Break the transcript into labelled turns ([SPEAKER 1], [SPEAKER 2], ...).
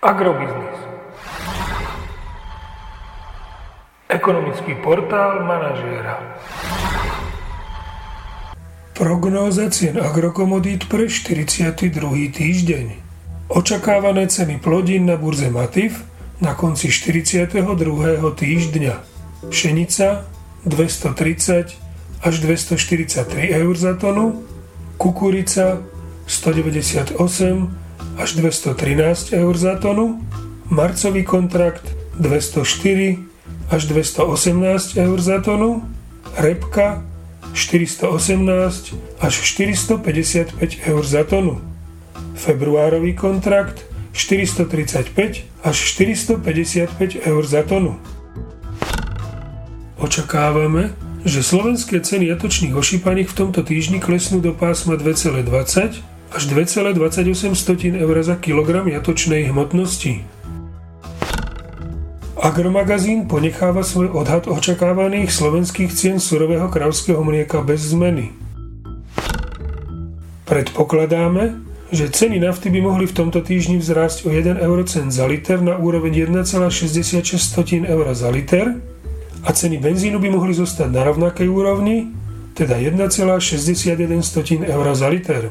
[SPEAKER 1] Agrobiznis. Ekonomický portál manažéra. Prognóza cien agrokomodít pre 42. týždeň. Očakávané ceny plodín na burze Matif na konci 42. týždňa. Pšenica 230 až 243 eur za tonu, kukurica 198 až 213 eur za tonu, marcový kontrakt 204 až 218 eur za tonu, repka 418 až 455 eur za tonu, februárový kontrakt 435 až 455 eur za tonu. Očakávame, že slovenské ceny jatočných ošípaných v tomto týždni klesnú do pásma 2,20 až 2,28 eur za kilogram jatočnej hmotnosti. Agromagazín ponecháva svoj odhad očakávaných slovenských cien surového kravského mlieka bez zmeny. Predpokladáme, že ceny nafty by mohli v tomto týždni vzrásť o 1 eurocent za liter na úroveň 1,66 eur za liter a ceny benzínu by mohli zostať na rovnakej úrovni, teda 1,61 eur za liter.